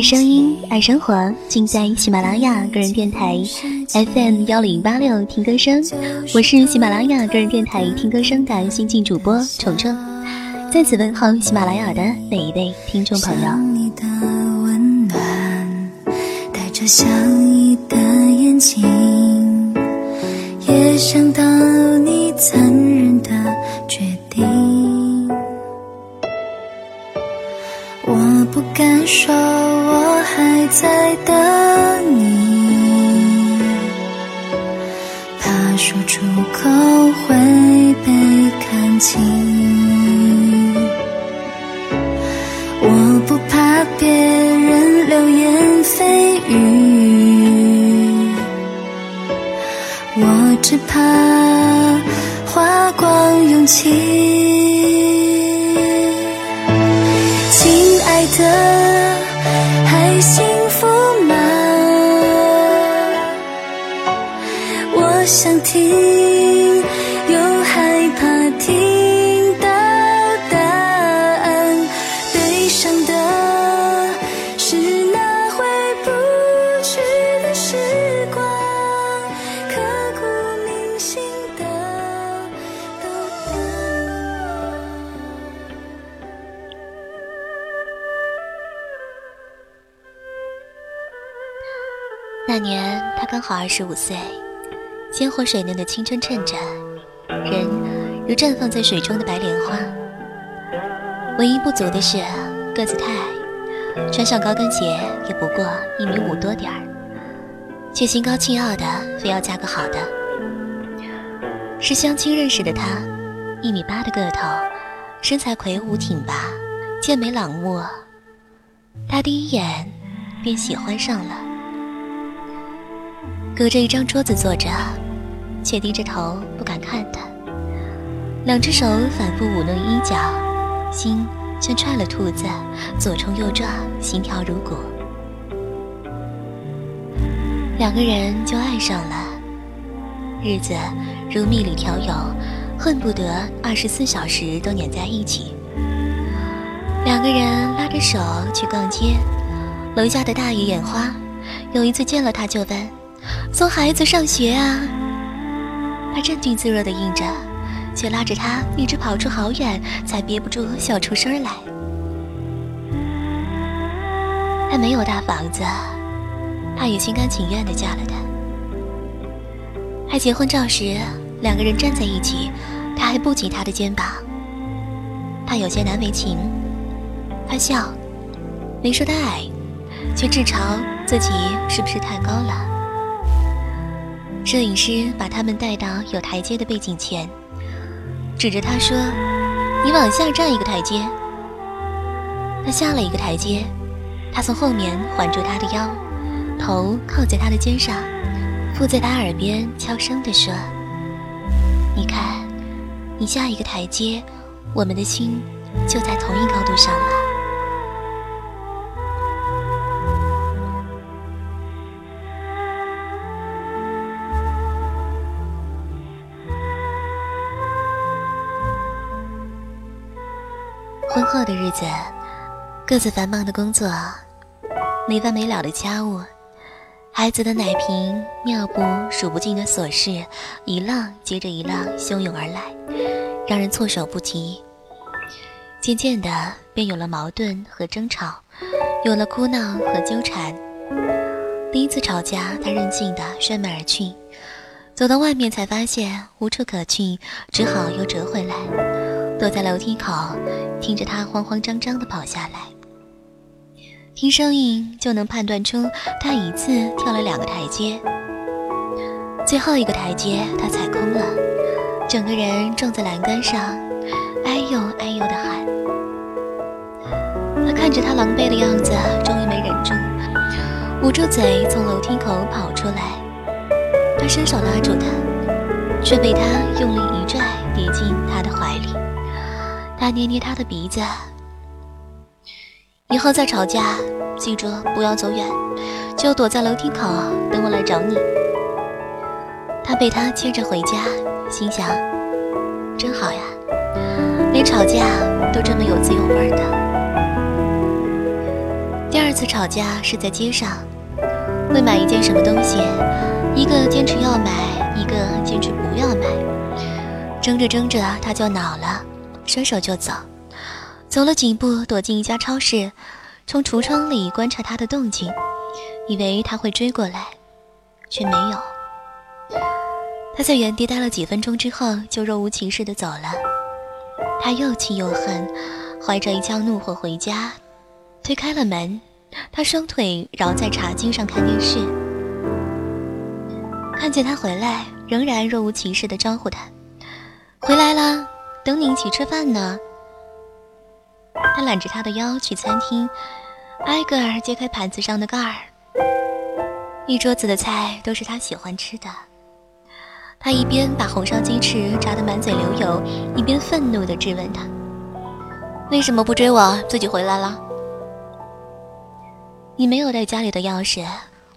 爱声音，爱生活，尽在喜马拉雅个人电台 FM 幺零八六听歌声。我是喜马拉雅个人电台听歌声的新晋主播虫虫，在此问候喜马拉雅的每一位听众朋友。你的温暖，带着相依的眼睛，也想到你曾雨，我只怕花光勇气。亲爱的，还幸福吗？我想听，那年他刚好二十五岁，鲜活水嫩的青春衬着，人如绽放在水中的白莲花。唯一不足的是个子太矮，穿上高跟鞋也不过一米五多点儿，却心高气傲的非要嫁个好的。是相亲认识的他，一米八的个头，身材魁梧挺拔，健美朗目，他第一眼便喜欢上了。隔着一张桌子坐着，却低着头不敢看他，两只手反复舞弄衣角，心像踹了兔子，左冲右撞，心跳如鼓。两个人就爱上了，日子如蜜里调油，恨不得二十四小时都黏在一起。两个人拉着手去逛街，楼下的大爷眼花，有一次见了他就问。送孩子上学啊！他镇定自若地应着，却拉着他一直跑出好远，才憋不住笑出声来。他没有大房子，他也心甘情愿地嫁了他。拍结婚照时，两个人站在一起，他还不紧他的肩膀。他有些难为情，他笑，没说他矮，却自嘲自己是不是太高了。摄影师把他们带到有台阶的背景前，指着他说：“你往下站一个台阶。”他下了一个台阶，他从后面环住他的腰，头靠在他的肩上，附在他耳边悄声地说：“你看，你下一个台阶，我们的心就在同一高度上了。”婚后的日子，各自繁忙的工作，没完没了的家务，孩子的奶瓶、尿布，数不尽的琐事，一浪接着一浪汹涌而来，让人措手不及。渐渐的，便有了矛盾和争吵，有了哭闹和纠缠。第一次吵架，他任性的摔门而去，走到外面才发现无处可去，只好又折回来。躲在楼梯口，听着他慌慌张张地跑下来。听声音就能判断出他一次跳了两个台阶。最后一个台阶他踩空了，整个人撞在栏杆上，哎呦哎呦地喊。他看着他狼狈的样子，终于没忍住，捂住嘴从楼梯口跑出来。他伸手拉住他，却被他用力一拽，跌进他的怀里。他捏捏他的鼻子，以后再吵架，记住不要走远，就躲在楼梯口等我来找你。他被他牵着回家，心想，真好呀，连吵架都这么有滋有味的。第二二次吵架是在街上，为买一件什么东西，一个坚持要买，一个坚持不要买。争着争着，他就恼了，伸手就走，走了几步，躲进一家超市，从橱窗里观察他的动静，以为他会追过来，却没有。他在原地待了几分钟之后，就若无其事地走了。他又气又恨，怀着一腔怒火回家，推开了门。他双腿绕在茶几上看电视，看见他回来，仍然若无其事地招呼他：“回来了，等你一起吃饭呢。”他揽着他的腰去餐厅，挨个儿揭开盘子上的盖儿，一桌子的菜都是他喜欢吃的。他一边把红烧鸡翅炸得满嘴流油，一边愤怒地质问他：“为什么不追我，自己回来了？你没有带家里的钥匙，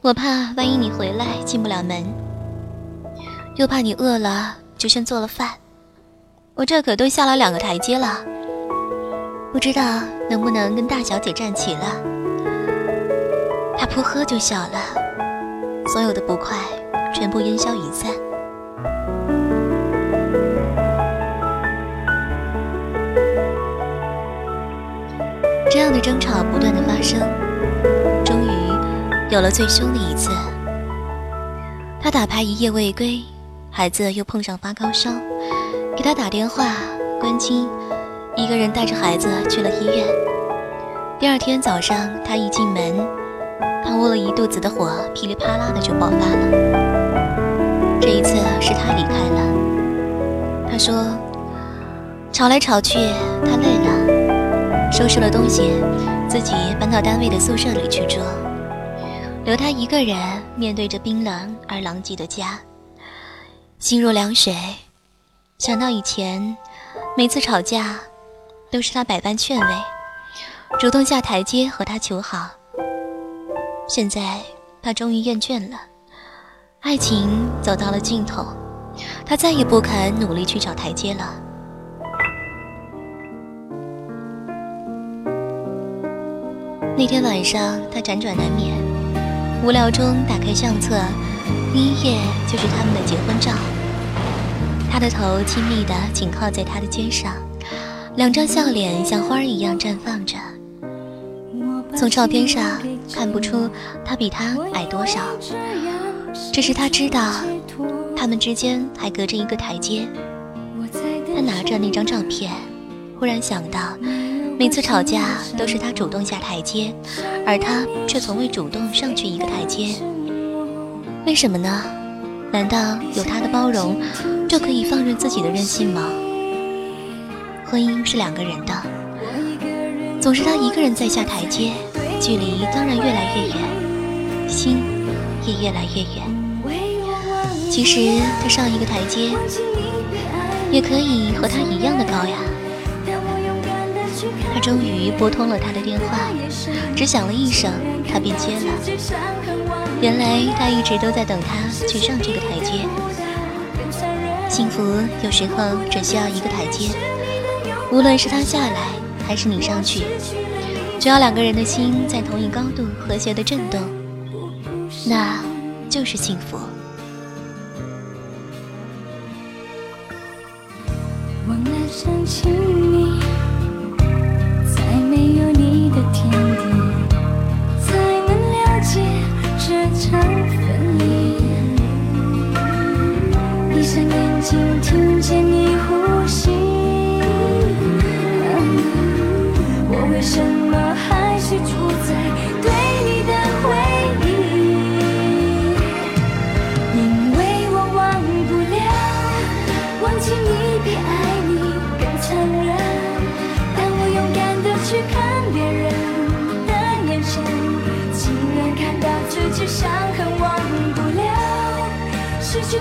我怕万一你回来进不了门，又怕你饿了，就先做了饭。我这可都下了两个台阶了，不知道能不能跟大小姐站齐了。”他噗呵就笑了，所有的不快全部烟消云散。这样的争吵不断的发生，终于有了最凶的一次。他打牌一夜未归，孩子又碰上发高烧，给他打电话关机，一个人带着孩子去了医院。第二天早上，他一进门，他窝了一肚子的火，噼里啪啦的就爆发了。这一次是他离开了。他说，吵来吵去，他累了。收拾了东西，自己搬到单位的宿舍里去住，留他一个人面对着冰冷而狼藉的家，心如凉水。想到以前，每次吵架，都是他百般劝慰，主动下台阶和他求好。现在他终于厌倦了，爱情走到了尽头，他再也不肯努力去找台阶了。那天晚上，他辗转难眠，无聊中打开相册，第一页就是他们的结婚照。他的头亲密地紧靠在他的肩上，两张笑脸像花儿一样绽放着。从照片上看不出他比他矮多少，只是他知道他们之间还隔着一个台阶。他拿着那张照片，忽然想到。每次吵架都是他主动下台阶，而他却从未主动上去一个台阶。为什么呢？难道有他的包容，就可以放任自己的任性吗？婚姻是两个人的，总是他一个人在下台阶，距离当然越来越远，心也越来越远。其实他上一个台阶，也可以和他一样的高呀。他终于拨通了他的电话，只响了一声，他便接了。原来他一直都在等他去上这个台阶。幸福有时候只需要一个台阶，无论是他下来还是你上去，只要两个人的心在同一高度和谐的震动，那就是幸福。忘了你。天地，才能了解这场闭上眼睛，听见你呼吸。我为什么还是住在对你的回忆？因为我忘不了，忘记你比爱你更残忍。当我勇敢的去看别人的眼神。竟然看到自己伤痕忘不了，失去。